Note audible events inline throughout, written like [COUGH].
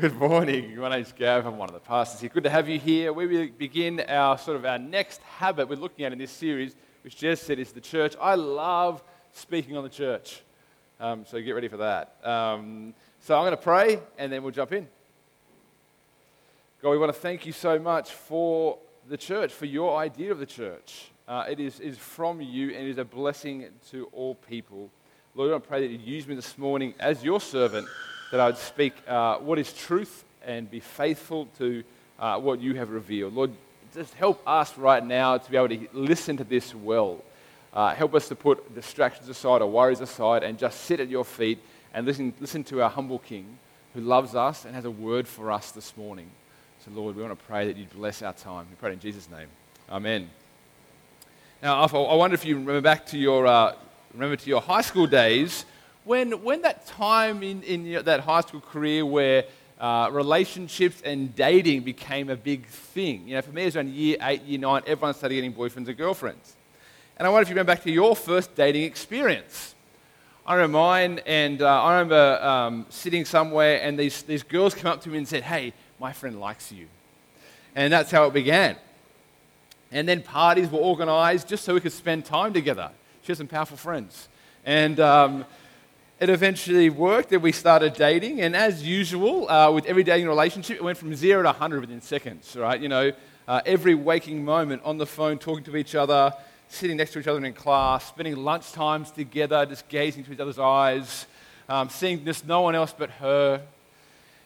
Good morning. My name's Gav. I'm one of the pastors here. Good to have you here. We will begin our sort of our next habit we're looking at in this series, which Jess said is the church. I love speaking on the church, um, so get ready for that. Um, so I'm going to pray, and then we'll jump in. God, we want to thank you so much for the church, for your idea of the church. Uh, it is, is from you and it is a blessing to all people. Lord, I pray that you use me this morning as your servant that I would speak uh, what is truth and be faithful to uh, what you have revealed. Lord, just help us right now to be able to listen to this well. Uh, help us to put distractions aside or worries aside and just sit at your feet and listen, listen to our humble King who loves us and has a word for us this morning. So, Lord, we want to pray that you bless our time. We pray in Jesus' name. Amen. Now, I wonder if you remember back to your, uh, remember to your high school days when, when that time in, in your, that high school career where uh, relationships and dating became a big thing. You know, for me, it was around year eight, year nine, everyone started getting boyfriends and girlfriends. And I wonder if you remember back to your first dating experience. I remember mine, and uh, I remember um, sitting somewhere, and these, these girls came up to me and said, Hey, my friend likes you. And that's how it began. And then parties were organized just so we could spend time together. She had some powerful friends. And um, it eventually worked and we started dating. And as usual, uh, with every dating relationship, it went from zero to 100 within seconds, right? You know, uh, every waking moment on the phone, talking to each other, sitting next to each other in class, spending lunch times together, just gazing into each other's eyes, um, seeing just no one else but her.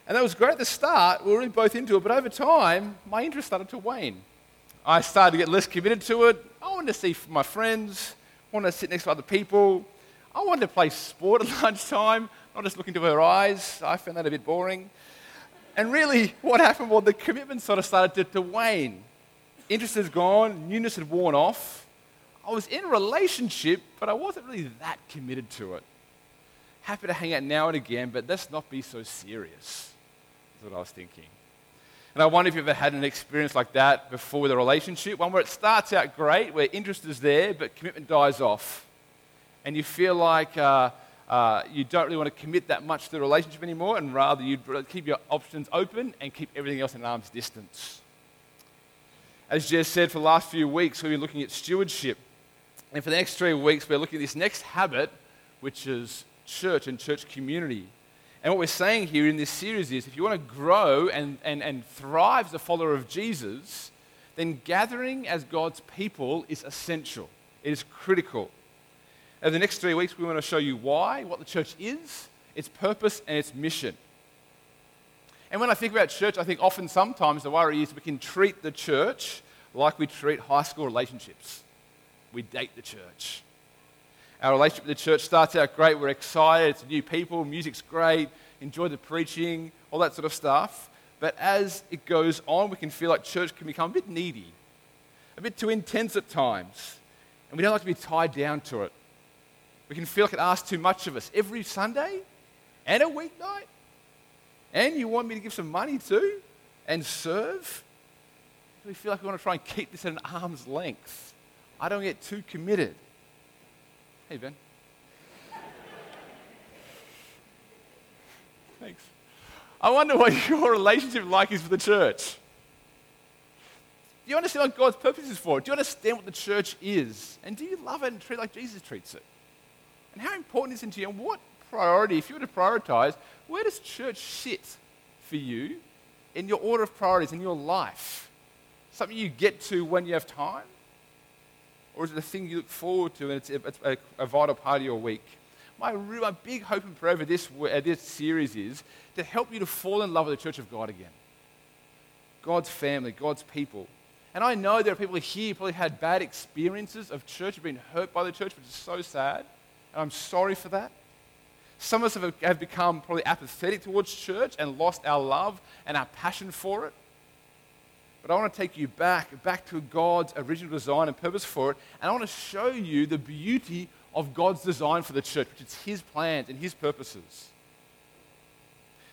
And that was great at the start. We were both into it. But over time, my interest started to wane. I started to get less committed to it. I wanted to see my friends, I wanted to sit next to other people. I wanted to play sport at [LAUGHS] lunchtime, not just look into her eyes. I found that a bit boring. And really, what happened was the commitment sort of started to, to wane. Interest has gone, newness had worn off. I was in a relationship, but I wasn't really that committed to it. Happy to hang out now and again, but let's not be so serious, is what I was thinking. And I wonder if you've ever had an experience like that before with a relationship, one where it starts out great, where interest is there, but commitment dies off and you feel like uh, uh, you don't really want to commit that much to the relationship anymore, and rather you'd keep your options open and keep everything else at arm's distance. As Jess said, for the last few weeks, we've been looking at stewardship. And for the next three weeks, we're looking at this next habit, which is church and church community. And what we're saying here in this series is if you want to grow and, and, and thrive as a follower of Jesus, then gathering as God's people is essential, it is critical. Over the next three weeks, we want to show you why, what the church is, its purpose, and its mission. And when I think about church, I think often sometimes the worry is we can treat the church like we treat high school relationships. We date the church. Our relationship with the church starts out great. We're excited. It's new people. Music's great. Enjoy the preaching, all that sort of stuff. But as it goes on, we can feel like church can become a bit needy, a bit too intense at times. And we don't like to be tied down to it. We can feel like it asks too much of us every Sunday and a weeknight. And you want me to give some money too and serve? We feel like we want to try and keep this at an arm's length. I don't get too committed. Hey, Ben. [LAUGHS] Thanks. I wonder what [LAUGHS] your relationship like is with the church. Do you understand what God's purpose is for? Do you understand what the church is? And do you love it and treat it like Jesus treats it? And how important is it to you? And what priority, if you were to prioritize, where does church sit for you in your order of priorities in your life? Something you get to when you have time? Or is it a thing you look forward to and it's a, it's a, a vital part of your week? My, my big hope and prayer for this, uh, this series is to help you to fall in love with the church of God again. God's family, God's people. And I know there are people here who probably had bad experiences of church, been hurt by the church, which is so sad and I'm sorry for that. Some of us have become probably apathetic towards church and lost our love and our passion for it. But I want to take you back, back to God's original design and purpose for it, and I want to show you the beauty of God's design for the church, which is His plans and His purposes.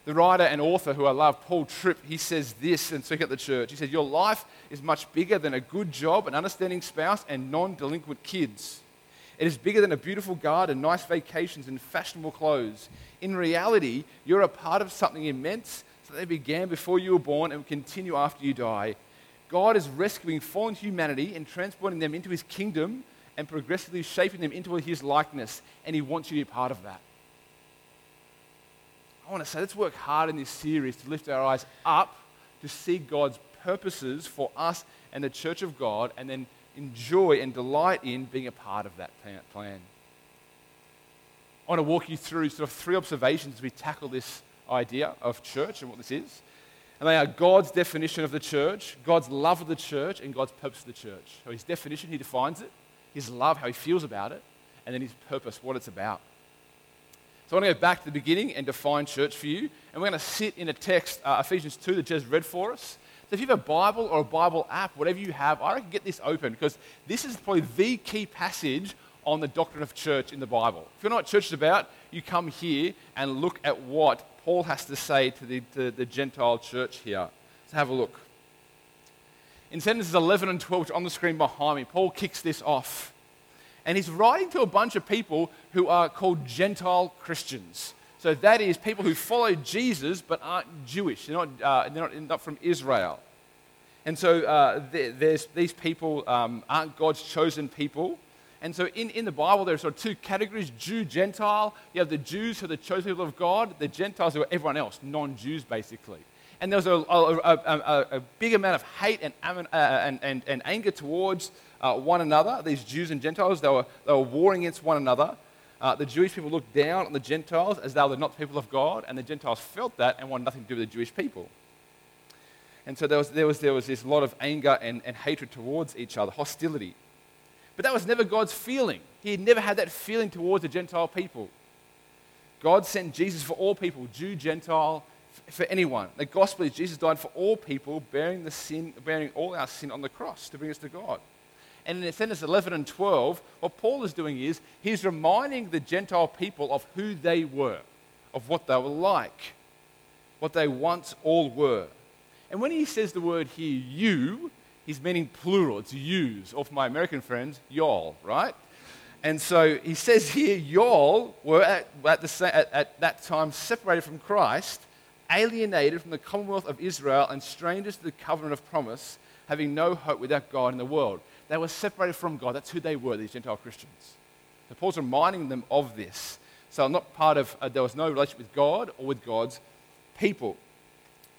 The writer and author who I love, Paul Tripp, he says this in Speak at the Church. He says, Your life is much bigger than a good job, an understanding spouse, and non delinquent kids. It is bigger than a beautiful garden, nice vacations, and fashionable clothes. In reality, you're a part of something immense, that they began before you were born and will continue after you die. God is rescuing fallen humanity and transporting them into his kingdom and progressively shaping them into his likeness, and he wants you to be part of that. I want to say, let's work hard in this series to lift our eyes up to see God's purposes for us and the church of God, and then enjoy and delight in being a part of that plan. I want to walk you through sort of three observations as we tackle this idea of church and what this is. And they are God's definition of the church, God's love of the church, and God's purpose of the church. So his definition, he defines it, his love, how he feels about it, and then his purpose, what it's about. So I want to go back to the beginning and define church for you. And we're going to sit in a text, uh, Ephesians 2, that Jez read for us. So if you have a Bible or a Bible app, whatever you have, I reckon get this open because this is probably the key passage on the doctrine of church in the Bible. If you know what church is about, you come here and look at what Paul has to say to the, to the Gentile church here. Let's have a look. In sentences 11 and 12, which are on the screen behind me, Paul kicks this off. And he's writing to a bunch of people who are called Gentile Christians. So that is people who follow Jesus but aren't Jewish. They're not, uh, they're not, not, from Israel. And so uh, these people um, aren't God's chosen people. And so in, in the Bible, there are sort of two categories Jew, Gentile. You have the Jews who are the chosen people of God, the Gentiles who are everyone else, non Jews basically. And there was a, a, a, a big amount of hate and, uh, and, and, and anger towards uh, one another, these Jews and Gentiles. They were, they were warring against one another. Uh, the Jewish people looked down on the Gentiles as though they're not people of God, and the Gentiles felt that and wanted nothing to do with the Jewish people. And so there was, there was, there was this lot of anger and, and hatred towards each other, hostility. But that was never God's feeling. He had never had that feeling towards the Gentile people. God sent Jesus for all people, Jew, Gentile, for anyone. The gospel is Jesus died for all people, bearing the sin, bearing all our sin on the cross to bring us to God. And in sentence 11 and 12, what Paul is doing is he's reminding the Gentile people of who they were, of what they were like, what they once all were. And when he says the word here, you, he's meaning plural. It's yous, or for my American friends, y'all, right? And so he says here, y'all were at, at, the, at, at that time separated from Christ, alienated from the commonwealth of Israel, and strangers to the covenant of promise, having no hope without God in the world. They were separated from God. That's who they were, these Gentile Christians. So Paul's reminding them of this. So not part of, uh, there was no relationship with God or with God's people.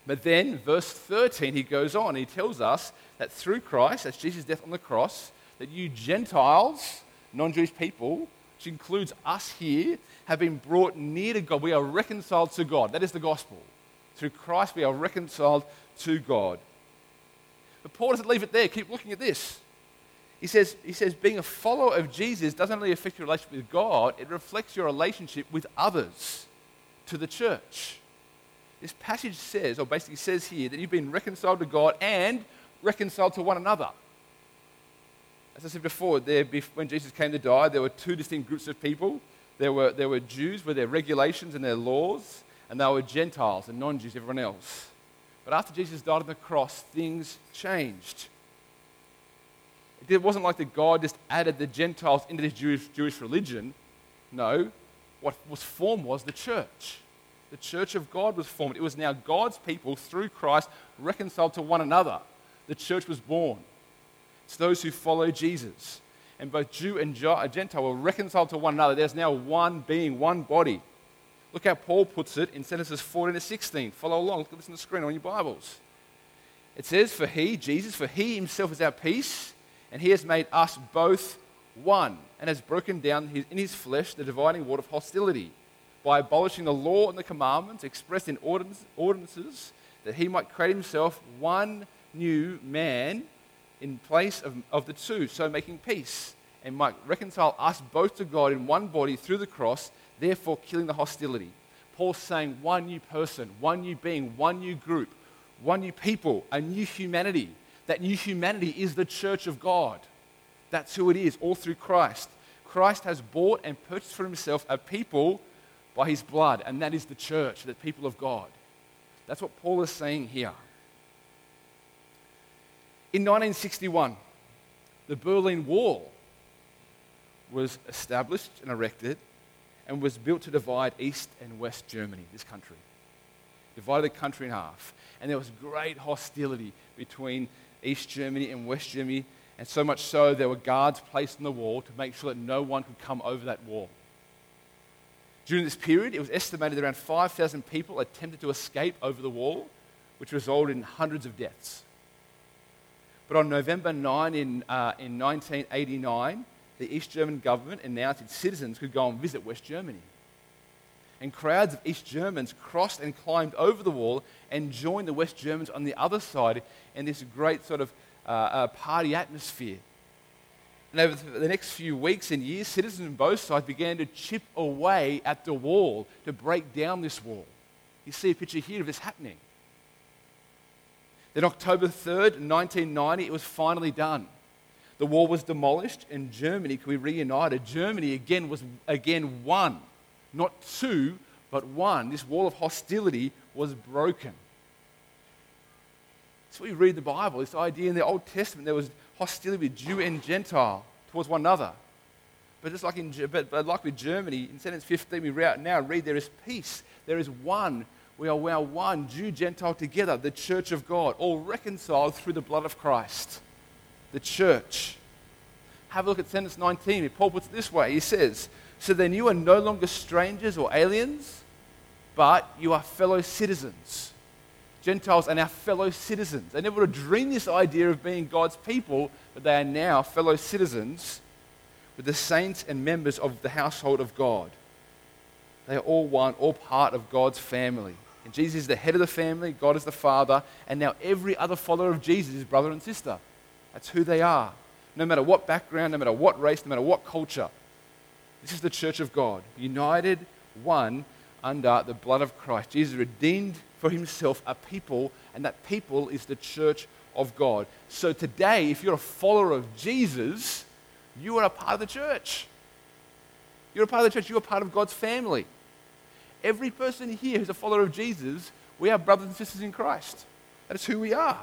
But then, verse 13, he goes on. He tells us that through Christ, that's Jesus' death on the cross, that you Gentiles, non Jewish people, which includes us here, have been brought near to God. We are reconciled to God. That is the gospel. Through Christ, we are reconciled to God. But Paul doesn't leave it there. Keep looking at this. He says, he says, being a follower of Jesus doesn't only affect your relationship with God, it reflects your relationship with others, to the church. This passage says, or basically says here, that you've been reconciled to God and reconciled to one another. As I said before, there, when Jesus came to die, there were two distinct groups of people. There were, there were Jews with their regulations and their laws, and there were Gentiles and non Jews, everyone else. But after Jesus died on the cross, things changed. It wasn't like that God just added the Gentiles into this Jewish, Jewish religion. No, what was formed was the church. The church of God was formed. It was now God's people through Christ reconciled to one another. The church was born. It's those who follow Jesus. And both Jew and Gentile uh, were reconciled to one another. There's now one being, one body. Look how Paul puts it in Genesis 14 to 16. Follow along. Look at this on the screen on your Bibles. It says, For he, Jesus, for he himself is our peace and he has made us both one and has broken down his, in his flesh the dividing wall of hostility by abolishing the law and the commandments expressed in ordinances that he might create himself one new man in place of, of the two, so making peace and might reconcile us both to God in one body through the cross, therefore killing the hostility. Paul's saying one new person, one new being, one new group, one new people, a new humanity that new humanity is the church of God. That's who it is, all through Christ. Christ has bought and purchased for himself a people by his blood, and that is the church, the people of God. That's what Paul is saying here. In 1961, the Berlin Wall was established and erected and was built to divide East and West Germany, this country. divided the country in half. And there was great hostility between East Germany and West Germany, and so much so there were guards placed on the wall to make sure that no one could come over that wall. During this period, it was estimated that around 5,000 people attempted to escape over the wall, which resulted in hundreds of deaths. But on November 9 in, uh, in 1989, the East German government announced its citizens could go and visit West Germany. And crowds of East Germans crossed and climbed over the wall and joined the West Germans on the other side in this great sort of uh, uh, party atmosphere. And over the next few weeks and years, citizens on both sides began to chip away at the wall to break down this wall. You see a picture here of this happening. Then, October 3rd, 1990, it was finally done. The wall was demolished and Germany could be reunited. Germany again was again one, not two, but one. This wall of hostility was broken. So we read the Bible, this idea in the Old Testament there was hostility with Jew and Gentile towards one another. But just like, in, but, but like with Germany, in sentence 15, we now read there is peace. There is one. We are now one, Jew, Gentile together, the church of God, all reconciled through the blood of Christ. The church. Have a look at sentence 19. Paul puts it this way He says, So then you are no longer strangers or aliens, but you are fellow citizens Gentiles are now fellow citizens. They never would have dreamed this idea of being God's people, but they are now fellow citizens with the saints and members of the household of God. They are all one, all part of God's family. And Jesus is the head of the family, God is the father, and now every other follower of Jesus is brother and sister. That's who they are. No matter what background, no matter what race, no matter what culture. This is the church of God, united, one under the blood of Christ. Jesus redeemed for himself a people, and that people is the church of God. So today, if you're a follower of Jesus, you are a part of the church. You're a part of the church, you're a part of God's family. Every person here who's a follower of Jesus, we are brothers and sisters in Christ. That is who we are.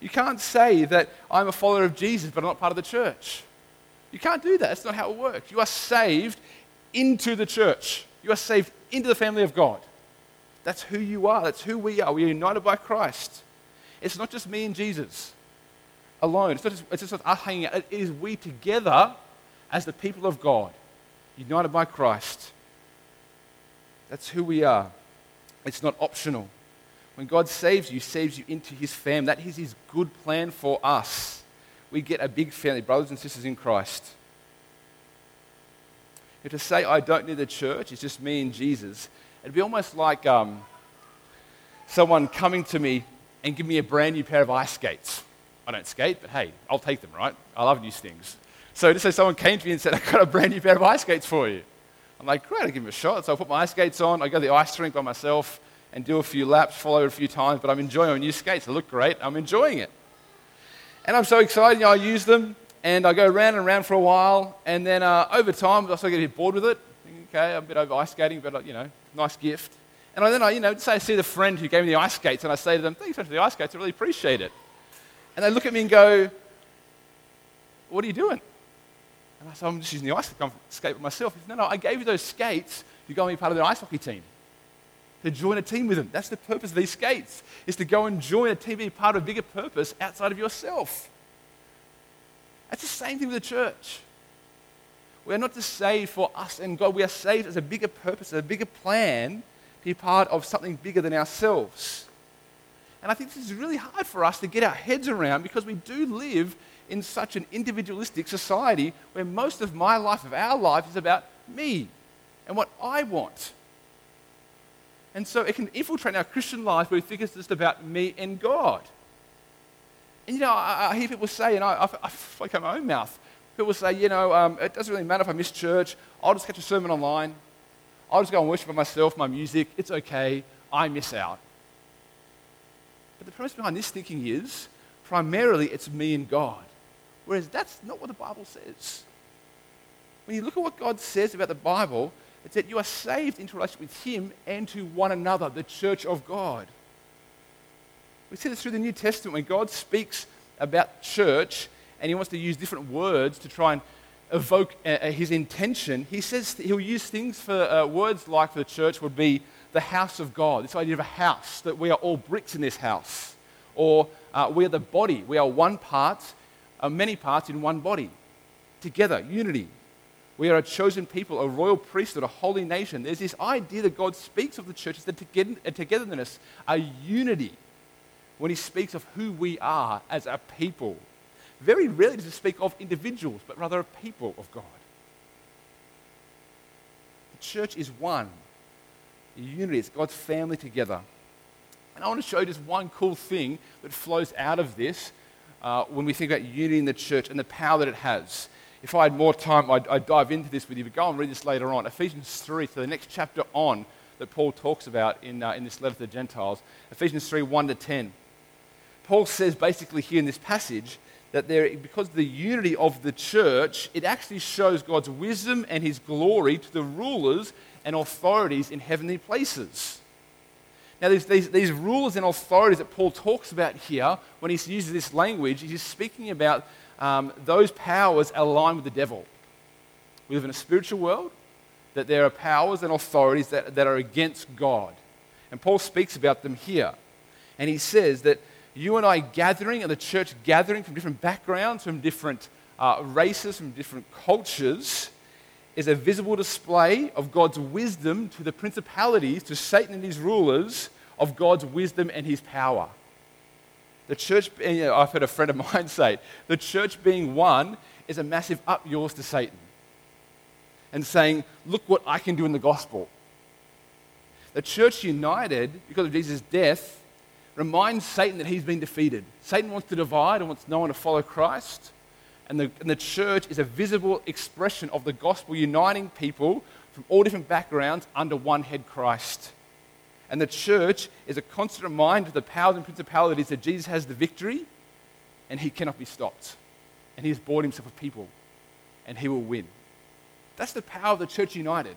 You can't say that I'm a follower of Jesus, but I'm not part of the church. You can't do that. That's not how it works. You are saved into the church, you are saved into the family of God. That's who you are. That's who we are. We are united by Christ. It's not just me and Jesus alone. It's not just, it's just us hanging out. It is we together as the people of God, united by Christ. That's who we are. It's not optional. When God saves you, He saves you into his family. That is his good plan for us. We get a big family, brothers and sisters in Christ. If to say, I don't need the church, it's just me and Jesus, It'd be almost like um, someone coming to me and giving me a brand new pair of ice skates. I don't skate, but hey, I'll take them, right? I love new things. So just say someone came to me and said, I've got a brand new pair of ice skates for you. I'm like, great, I'll give them a shot. So I put my ice skates on, I go to the ice rink by myself and do a few laps, follow it a few times, but I'm enjoying my new skates. They look great. I'm enjoying it. And I'm so excited, you know, I use them and I go round and round for a while, and then uh, over time, I also get a bit bored with it. Okay, I'm a bit over ice skating, but you know, nice gift. And then I, you know, say I see the friend who gave me the ice skates, and I say to them, thanks for the ice skates, I really appreciate it. And they look at me and go, what are you doing? And I say, I'm just using the ice skate myself. He said, no, no, I gave you those skates to go and be part of the ice hockey team. To join a team with them. That's the purpose of these skates, is to go and join a team, be part of a bigger purpose outside of yourself. That's the same thing with the church. We are not just saved for us and God. We are saved as a bigger purpose, a bigger plan to be part of something bigger than ourselves. And I think this is really hard for us to get our heads around because we do live in such an individualistic society where most of my life, of our life, is about me and what I want. And so it can infiltrate our Christian life where we think it's just about me and God. And you know, I, I hear people say, and I, I, I like my own mouth, People say, you know, um, it doesn't really matter if I miss church. I'll just catch a sermon online. I'll just go and worship by myself, my music. It's okay. I miss out. But the premise behind this thinking is primarily it's me and God. Whereas that's not what the Bible says. When you look at what God says about the Bible, it's that you are saved into relationship with Him and to one another, the church of God. We see this through the New Testament when God speaks about church and he wants to use different words to try and evoke uh, uh, his intention, he says he'll use things for uh, words like for the church would be the house of God, this idea of a house, that we are all bricks in this house. Or uh, we are the body, we are one part, uh, many parts in one body. Together, unity. We are a chosen people, a royal priesthood, a holy nation. There's this idea that God speaks of the church as a togetherness, a unity, when He speaks of who we are as a people. Very rarely does He speak of individuals, but rather a people of God. The church is one, unity, it's God's family together. And I want to show you just one cool thing that flows out of this uh, when we think about unity in the church and the power that it has. If I had more time, I'd, I'd, dive into this with you, but go and read this later on. Ephesians 3, so the next chapter on that Paul talks about in, uh, in this letter to the Gentiles. Ephesians 3, 1 to 10. Paul says basically here in this passage that there, because of the unity of the church, it actually shows God's wisdom and his glory to the rulers and authorities in heavenly places. Now, these, these, these rulers and authorities that Paul talks about here, when he uses this language, he's speaking about um, those powers align with the devil. We live in a spiritual world, that there are powers and authorities that, that are against God. And Paul speaks about them here. And he says that you and I gathering, and the church gathering from different backgrounds, from different uh, races, from different cultures, is a visible display of God's wisdom to the principalities, to Satan and his rulers, of God's wisdom and his power. The church, eh, you know, I've heard a friend of mine [LAUGHS] say, the church being one is a massive up yours to Satan. And saying, look what I can do in the gospel. The church united because of Jesus' death reminds Satan that he's been defeated. Satan wants to divide and wants no one to follow Christ. And the, and the church is a visible expression of the gospel, uniting people from all different backgrounds under one head Christ. And the church is a constant reminder to the powers and principalities that Jesus has the victory and he cannot be stopped. And he has bought himself a people and he will win. That's the power of the church united.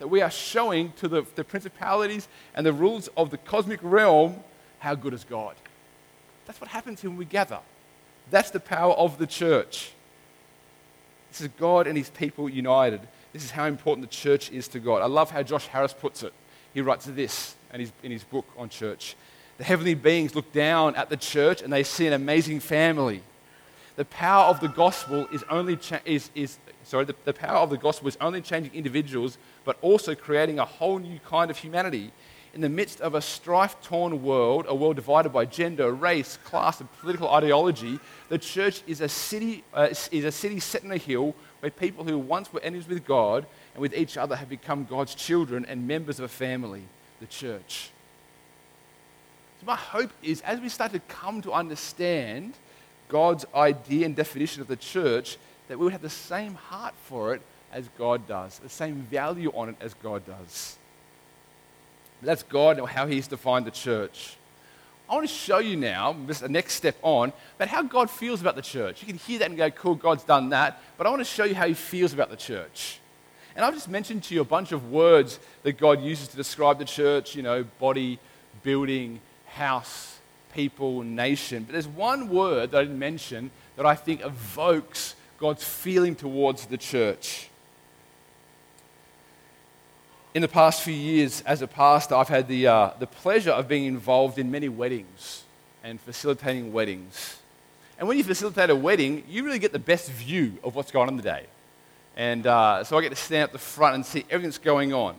That we are showing to the, the principalities and the rules of the cosmic realm how good is God. That's what happens when we gather. That's the power of the church. This is God and his people united. This is how important the church is to God. I love how Josh Harris puts it he writes this in his, in his book on church. The heavenly beings look down at the church and they see an amazing family. The power of the gospel is only cha- is, is sorry, the, the power of the gospel is only changing individuals, but also creating a whole new kind of humanity. In the midst of a strife torn world, a world divided by gender, race, class, and political ideology, the church is a city, uh, is a city set on a hill where people who once were enemies with God and with each other have become God's children and members of a family, the church. So, my hope is as we start to come to understand God's idea and definition of the church, that we would have the same heart for it as God does, the same value on it as God does. But that's God and how He's defined the church. I want to show you now, this the next step on, about how God feels about the church. You can hear that and go, cool, God's done that. But I want to show you how He feels about the church. And I've just mentioned to you a bunch of words that God uses to describe the church, you know, body, building, house, people, nation. But there's one word that I didn't mention that I think evokes God's feeling towards the church. In the past few years, as a pastor, I've had the, uh, the pleasure of being involved in many weddings and facilitating weddings. And when you facilitate a wedding, you really get the best view of what's going on the day. And uh, so I get to stand at the front and see everything that's going on.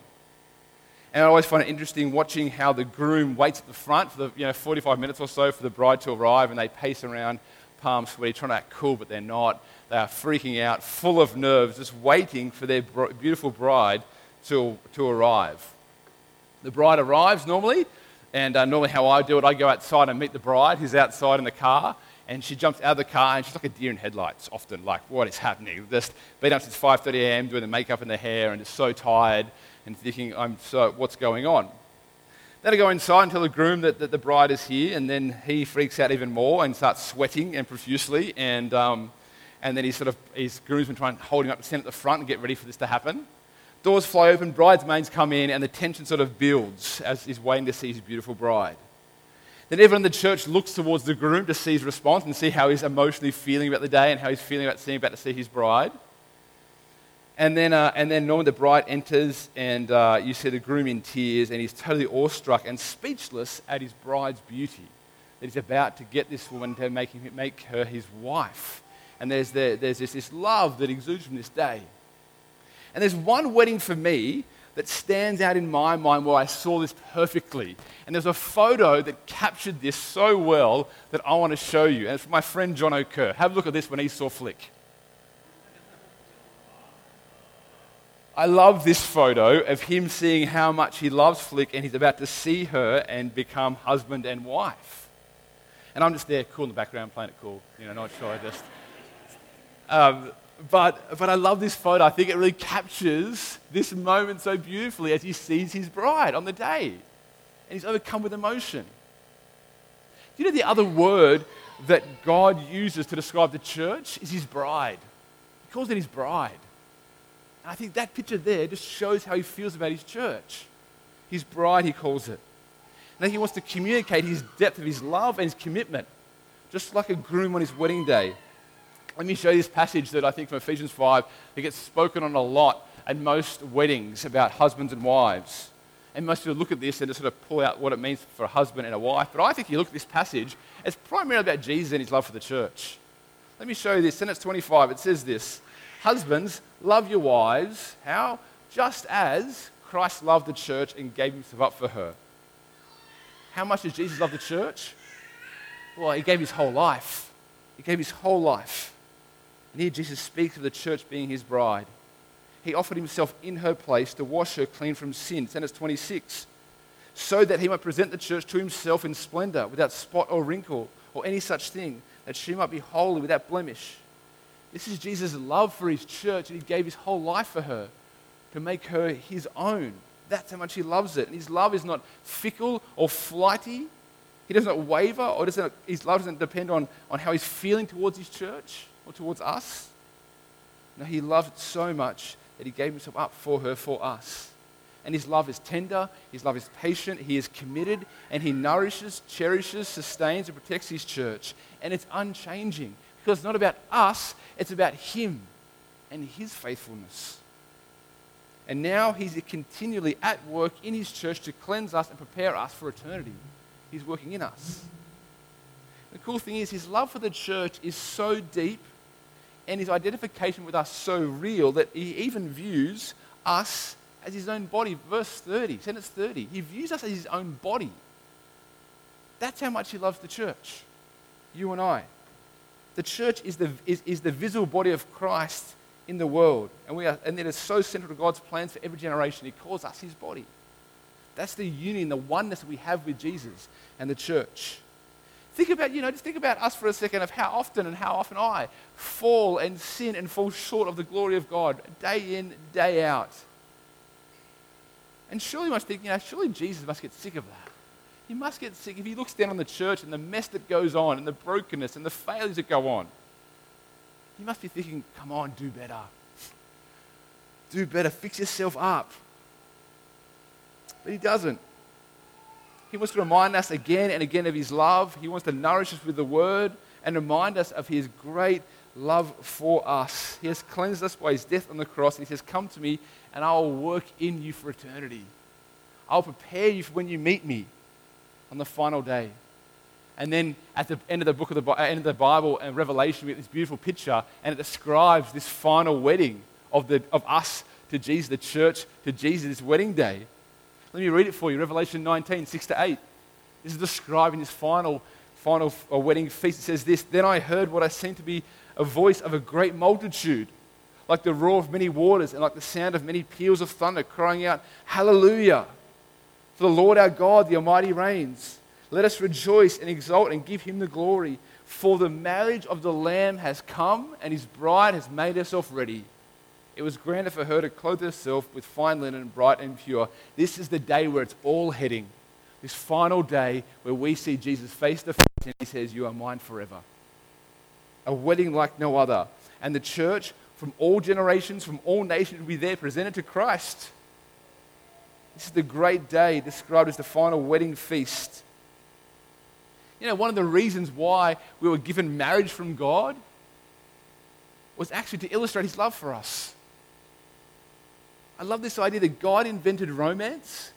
And I always find it interesting watching how the groom waits at the front for the you know, 45 minutes or so for the bride to arrive, and they pace around, palm sweaty, trying to act cool, but they're not. They are freaking out, full of nerves, just waiting for their beautiful bride to, to arrive. The bride arrives normally, and uh, normally how I do it, I go outside and meet the bride who's outside in the car, and she jumps out of the car and she's like a deer in headlights often like what is happening just been up since 5.30 a.m doing the makeup and the hair and just so tired and thinking i'm so what's going on then I go inside and tell the groom that, that the bride is here, and then he freaks out even more and starts sweating and profusely. And, um, and then he sort of, his groomsmen try and hold him up to stand at the front and get ready for this to happen. Doors fly open, bridesmaids come in, and the tension sort of builds as he's waiting to see his beautiful bride. Then everyone in the church looks towards the groom to see his response and see how he's emotionally feeling about the day and how he's feeling about seeing about to see his bride. And then, uh, and then Norman the bride enters, and uh, you see the groom in tears, and he's totally awestruck and speechless at his bride's beauty. That he's about to get this woman to make, him, make her his wife. And there's, the, there's this, this love that exudes from this day. And there's one wedding for me that stands out in my mind where I saw this perfectly. And there's a photo that captured this so well that I want to show you. And it's from my friend John O'Kerr. Have a look at this when he saw Flick. I love this photo of him seeing how much he loves Flick and he's about to see her and become husband and wife. And I'm just there, cool in the background, playing it cool, you know, not sure, just. Um, but, but I love this photo. I think it really captures this moment so beautifully as he sees his bride on the day. And he's overcome with emotion. Do you know the other word that God uses to describe the church is his bride? He calls it his bride. And I think that picture there just shows how he feels about his church. His bride, he calls it. And he wants to communicate his depth of his love and his commitment, just like a groom on his wedding day. Let me show you this passage that I think from Ephesians 5 that gets spoken on a lot at most weddings about husbands and wives. And most people look at this and just sort of pull out what it means for a husband and a wife. But I think if you look at this passage, it's primarily about Jesus and his love for the church. Let me show you this. Sentence 25, it says this Husbands, love your wives. How? Just as Christ loved the church and gave himself up for her. How much does Jesus love the church? Well, he gave his whole life. He gave his whole life. And here Jesus speaks of the church being his bride. He offered himself in her place to wash her clean from sin. Sentence 26. So that he might present the church to himself in splendor, without spot or wrinkle or any such thing, that she might be holy without blemish. This is Jesus' love for his church, and he gave his whole life for her to make her his own. That's how much he loves it. And his love is not fickle or flighty. He doesn't waver, or doesn't, his love doesn't depend on, on how he's feeling towards his church or towards us. No, he loved so much that he gave himself up for her, for us. And his love is tender, his love is patient, he is committed, and he nourishes, cherishes, sustains, and protects his church. And it's unchanging because it's not about us, it's about Him and His faithfulness. And now He's continually at work in His church to cleanse us and prepare us for eternity. He's working in us. The cool thing is, His love for the church is so deep and His identification with us so real that He even views us as His own body. Verse 30, sentence 30. He views us as His own body. That's how much He loves the church, you and I. The church is the, is, is the visible body of Christ in the world. And, we are, and it is so central to God's plans for every generation. He calls us his body. That's the union, the oneness we have with Jesus and the church. Think about, you know, just think about us for a second of how often and how often I fall and sin and fall short of the glory of God day in, day out. And surely you must think, you know, surely Jesus must get sick of that. He must get sick if he looks down on the church and the mess that goes on and the brokenness and the failures that go on. He must be thinking, come on, do better. Do better. Fix yourself up. But he doesn't. He wants to remind us again and again of his love. He wants to nourish us with the word and remind us of his great love for us. He has cleansed us by his death on the cross. He says, Come to me and I will work in you for eternity. I'll prepare you for when you meet me on the final day. And then at the end of the book of the, uh, end of the Bible and Revelation, we get this beautiful picture, and it describes this final wedding of, the, of us to Jesus, the church to Jesus, this wedding day. Let me read it for you Revelation 19, 6 to 8. This is describing this final, final uh, wedding feast. It says this Then I heard what I seemed to be a voice of a great multitude, like the roar of many waters, and like the sound of many peals of thunder, crying out, Hallelujah! For the Lord our God, the Almighty, reigns. Let us rejoice and exult and give him the glory. For the marriage of the Lamb has come, and his bride has made herself ready. It was granted for her to clothe herself with fine linen, bright and pure. This is the day where it's all heading. This final day where we see Jesus face to face and he says, You are mine forever. A wedding like no other. And the church from all generations, from all nations will be there presented to Christ. This is the great day described as the final wedding feast. You know, one of the reasons why we were given marriage from God was actually to illustrate his love for us. I love this idea that God invented romance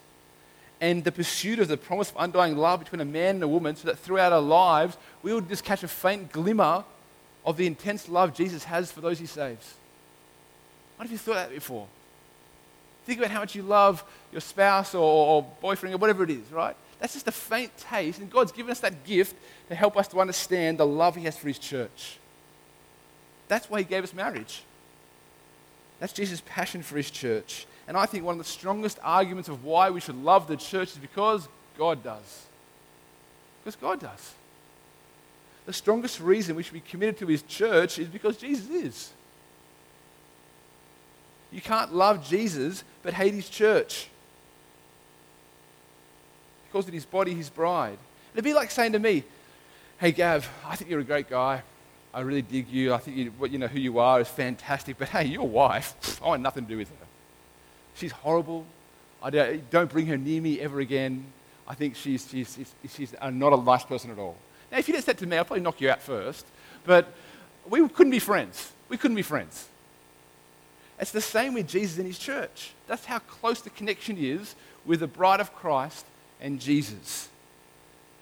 and the pursuit of the promise of undying love between a man and a woman so that throughout our lives we would just catch a faint glimmer of the intense love Jesus has for those he saves. What have you thought that before? Think about how much you love your spouse or, or boyfriend or whatever it is, right? That's just a faint taste, and God's given us that gift to help us to understand the love He has for His church. That's why He gave us marriage. That's Jesus' passion for His church. And I think one of the strongest arguments of why we should love the church is because God does. Because God does. The strongest reason we should be committed to His church is because Jesus is. You can't love Jesus but hate his church. Calls it his body, his bride. It'd be like saying to me, Hey, Gav, I think you're a great guy. I really dig you. I think you, you know who you are is fantastic. But hey, your wife, I want nothing to do with her. She's horrible. I don't, don't bring her near me ever again. I think she's, she's, she's, she's uh, not a nice person at all. Now, if you did that to me, I'd probably knock you out first. But we couldn't be friends. We couldn't be friends. It's the same with Jesus and his church. That's how close the connection is with the bride of Christ and Jesus.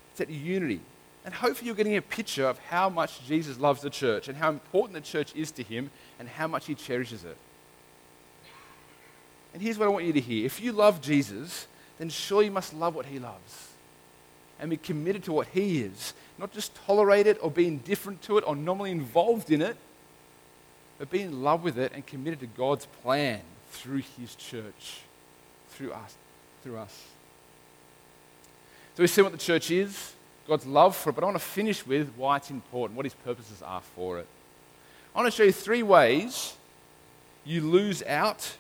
It's that unity. And hopefully, you're getting a picture of how much Jesus loves the church and how important the church is to him and how much he cherishes it. And here's what I want you to hear if you love Jesus, then sure you must love what he loves and be committed to what he is, not just tolerate it or be indifferent to it or normally involved in it, but be in love with it and committed to God's plan through his church, through us, through us. So we see what the church is, God's love for it, but I want to finish with why it's important, what his purposes are for it. I want to show you three ways you lose out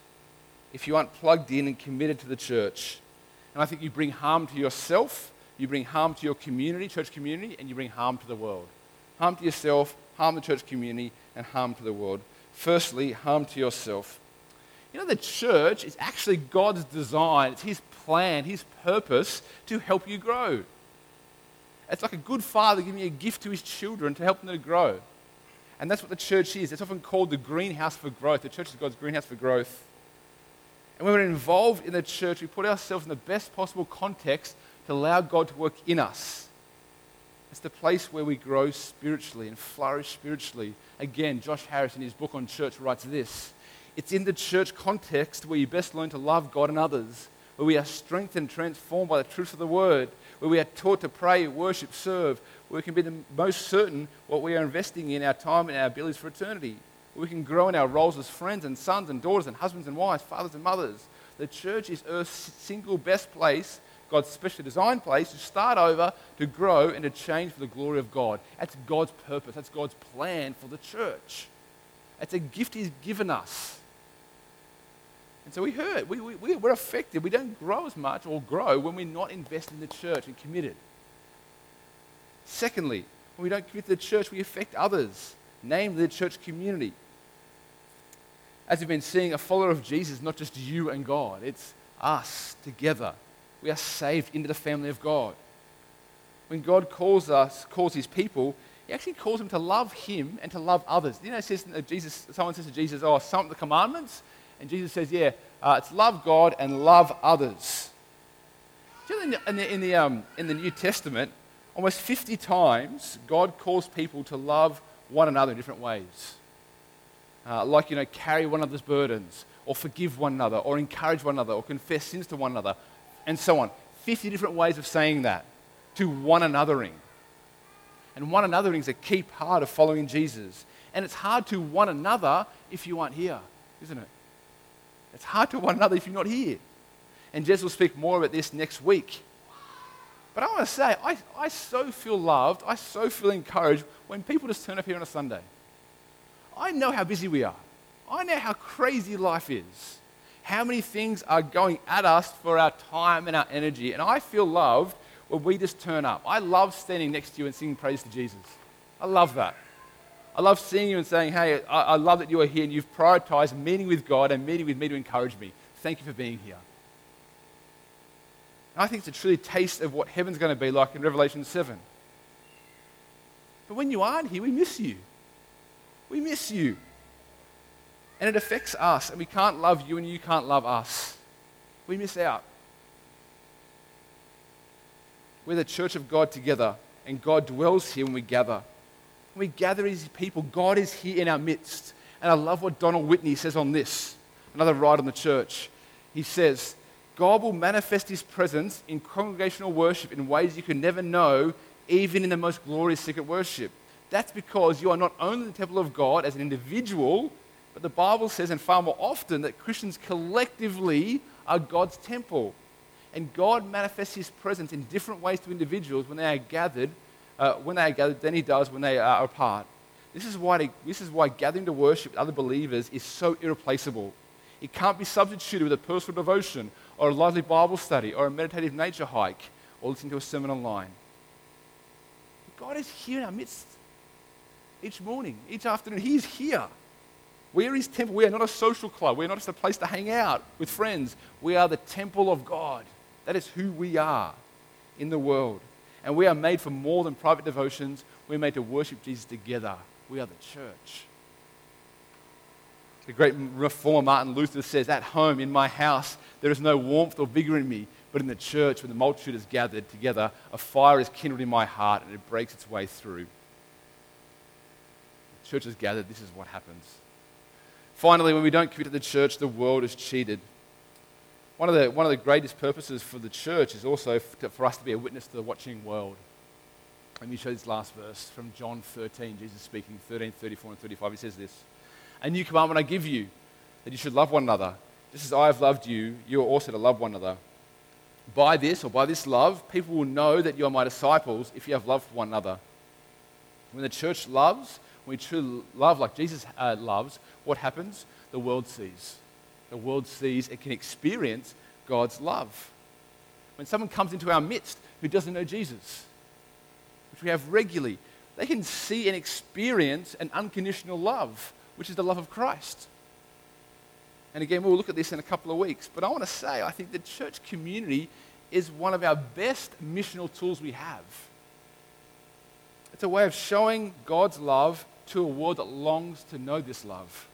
if you aren't plugged in and committed to the church. And I think you bring harm to yourself, you bring harm to your community, church community, and you bring harm to the world. Harm to yourself, harm the church community, and harm to the world. Firstly, harm to yourself. You know, the church is actually God's design, it's His plan, His purpose to help you grow. It's like a good father giving a gift to his children to help them to grow. And that's what the church is. It's often called the greenhouse for growth. The church is God's greenhouse for growth. And when we're involved in the church, we put ourselves in the best possible context to allow God to work in us. It's the place where we grow spiritually and flourish spiritually. Again, Josh Harris in his book on church writes this It's in the church context where you best learn to love God and others, where we are strengthened transformed by the truth of the word, where we are taught to pray, worship, serve, where we can be the most certain what we are investing in our time and our abilities for eternity, we can grow in our roles as friends and sons and daughters and husbands and wives, fathers and mothers. The church is Earth's single best place God's specially designed place to start over, to grow, and to change for the glory of God. That's God's purpose. That's God's plan for the church. It's a gift He's given us. And so we hurt. We, we, we're affected. We don't grow as much or grow when we're not invested in the church and committed. Secondly, when we don't commit to the church, we affect others, namely the church community. As we've been seeing, a follower of Jesus, is not just you and God, it's us together we are saved into the family of God. When God calls us, calls his people, he actually calls them to love him and to love others. You know, says, uh, Jesus, someone says to Jesus, Oh, some of the commandments? And Jesus says, Yeah, uh, it's love God and love others. You know, in, the, in, the, um, in the New Testament, almost 50 times, God calls people to love one another in different ways. Uh, like, you know, carry one another's burdens, or forgive one another, or encourage one another, or confess sins to one another, and so on. 50 different ways of saying that to one anothering. And one anothering is a key part of following Jesus. And it's hard to one another if you aren't here, isn't it? It's hard to one another if you're not here. And Jess will speak more about this next week. But I want to say, I, I so feel loved, I so feel encouraged when people just turn up here on a Sunday. I know how busy we are. I know how crazy life is how many things are going at us for our time and our energy. And I feel loved when we just turn up. I love standing next to you and singing praise to Jesus. I love that. I love seeing you and saying, hey, I, I love that you are here and you've prioritized meeting with God and meeting with me to encourage me. Thank you for being here. And I think it's a truly taste of what heaven's going to be like in Revelation 7. But when you aren't here, we miss you. We miss you. And it affects us, and we can't love you and you can't love us. We miss out. We're the church of God together, and God dwells here when we gather. When we gather as people, God is here in our midst. And I love what Donald Whitney says on this, another writer on the church. He says, God will manifest his presence in congregational worship in ways you can never know, even in the most glorious secret worship. That's because you are not only the temple of God as an individual, but the Bible says, and far more often, that Christians collectively are God's temple. And God manifests his presence in different ways to individuals when they are gathered, uh, when they are gathered than he does when they are apart. This is, why, this is why gathering to worship with other believers is so irreplaceable. It can't be substituted with a personal devotion or a lively Bible study or a meditative nature hike or listening to a sermon online. God is here in our midst each morning, each afternoon. He is here. We are his temple. We are not a social club. We are not just a place to hang out with friends. We are the temple of God. That is who we are in the world. And we are made for more than private devotions. We're made to worship Jesus together. We are the church. The great reformer Martin Luther says, At home, in my house, there is no warmth or vigor in me, but in the church, when the multitude is gathered together, a fire is kindled in my heart and it breaks its way through. The church is gathered, this is what happens. Finally, when we don't commit to the church, the world is cheated. One of the, one of the greatest purposes for the church is also for us to be a witness to the watching world. Let me show this last verse from John 13, Jesus speaking, 13, 34, and 35. He says this A new commandment I give you, that you should love one another. Just as I have loved you, you are also to love one another. By this, or by this love, people will know that you are my disciples if you have love for one another. When the church loves, when we truly love like Jesus uh, loves, what happens? The world sees the world sees and can experience God's love. When someone comes into our midst who doesn't know Jesus, which we have regularly, they can see and experience an unconditional love, which is the love of Christ. And again, we'll look at this in a couple of weeks. But I want to say, I think the church community is one of our best missional tools we have. It's a way of showing God's love to a world that longs to know this love.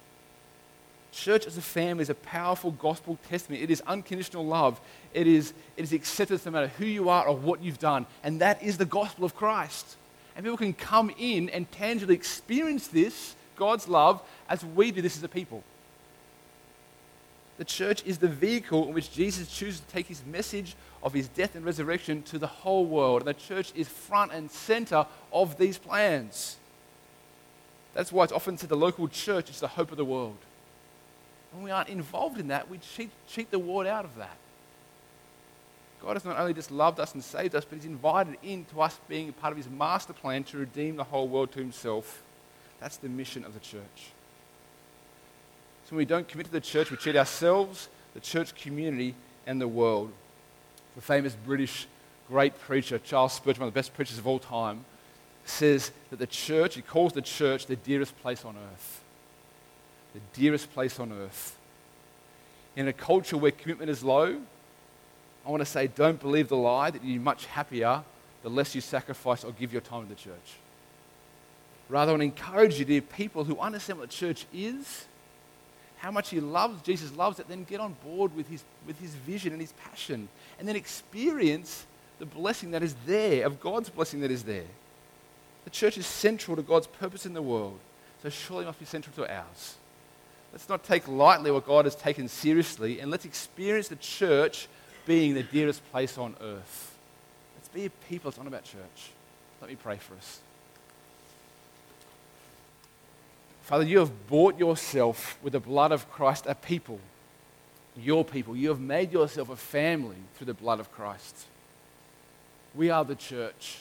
Church as a family is a powerful gospel testament. It is unconditional love. It is, it is acceptance no matter who you are or what you've done. And that is the gospel of Christ. And people can come in and tangibly experience this, God's love, as we do this as a people. The church is the vehicle in which Jesus chooses to take his message of his death and resurrection to the whole world. And the church is front and center of these plans. That's why it's often said the local church is the hope of the world. When we aren't involved in that, we cheat, cheat the world out of that. God has not only just loved us and saved us, but He's invited into us being a part of His master plan to redeem the whole world to Himself. That's the mission of the church. So when we don't commit to the church, we cheat ourselves, the church community, and the world. The famous British great preacher, Charles Spurgeon, one of the best preachers of all time, says that the church, he calls the church the dearest place on earth the dearest place on earth. In a culture where commitment is low, I want to say don't believe the lie that you're much happier the less you sacrifice or give your time to the church. Rather, I want to encourage you, dear people who understand what the church is, how much he loves, Jesus loves it, then get on board with his, with his vision and his passion, and then experience the blessing that is there, of God's blessing that is there. The church is central to God's purpose in the world, so surely must be central to ours. Let's not take lightly what God has taken seriously, and let's experience the church being the dearest place on earth. Let's be a people that's on about church. Let me pray for us. Father, you have bought yourself with the blood of Christ a people, your people. You have made yourself a family through the blood of Christ. We are the church.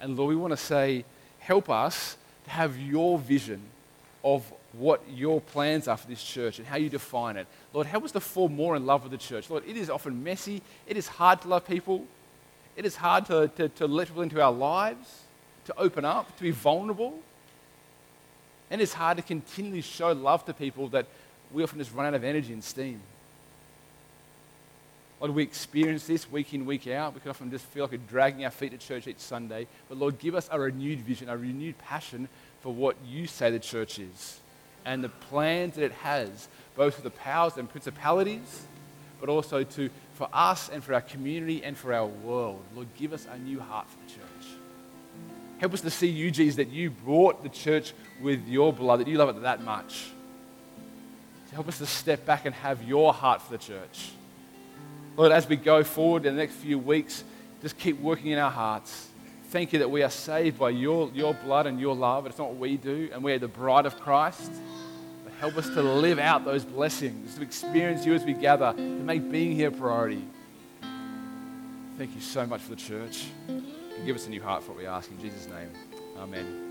And Lord, we want to say, help us to have your vision of what your plans are for this church and how you define it. Lord, help us to fall more in love with the church. Lord, it is often messy. It is hard to love people. It is hard to, to, to let people into our lives, to open up, to be vulnerable. And it's hard to continually show love to people that we often just run out of energy and steam. Lord, we experience this week in, week out. We can often just feel like we're dragging our feet to church each Sunday. But Lord, give us a renewed vision, a renewed passion for what you say the church is. And the plans that it has, both for the powers and principalities, but also to, for us and for our community and for our world. Lord, give us a new heart for the church. Help us to see you, Jesus, that you brought the church with your blood, that you love it that much. So help us to step back and have your heart for the church. Lord, as we go forward in the next few weeks, just keep working in our hearts. Thank you that we are saved by your, your blood and your love. It's not what we do, and we are the bride of Christ. But help us to live out those blessings, to experience you as we gather, to make being here a priority. Thank you so much for the church. And give us a new heart for what we ask. In Jesus' name, amen.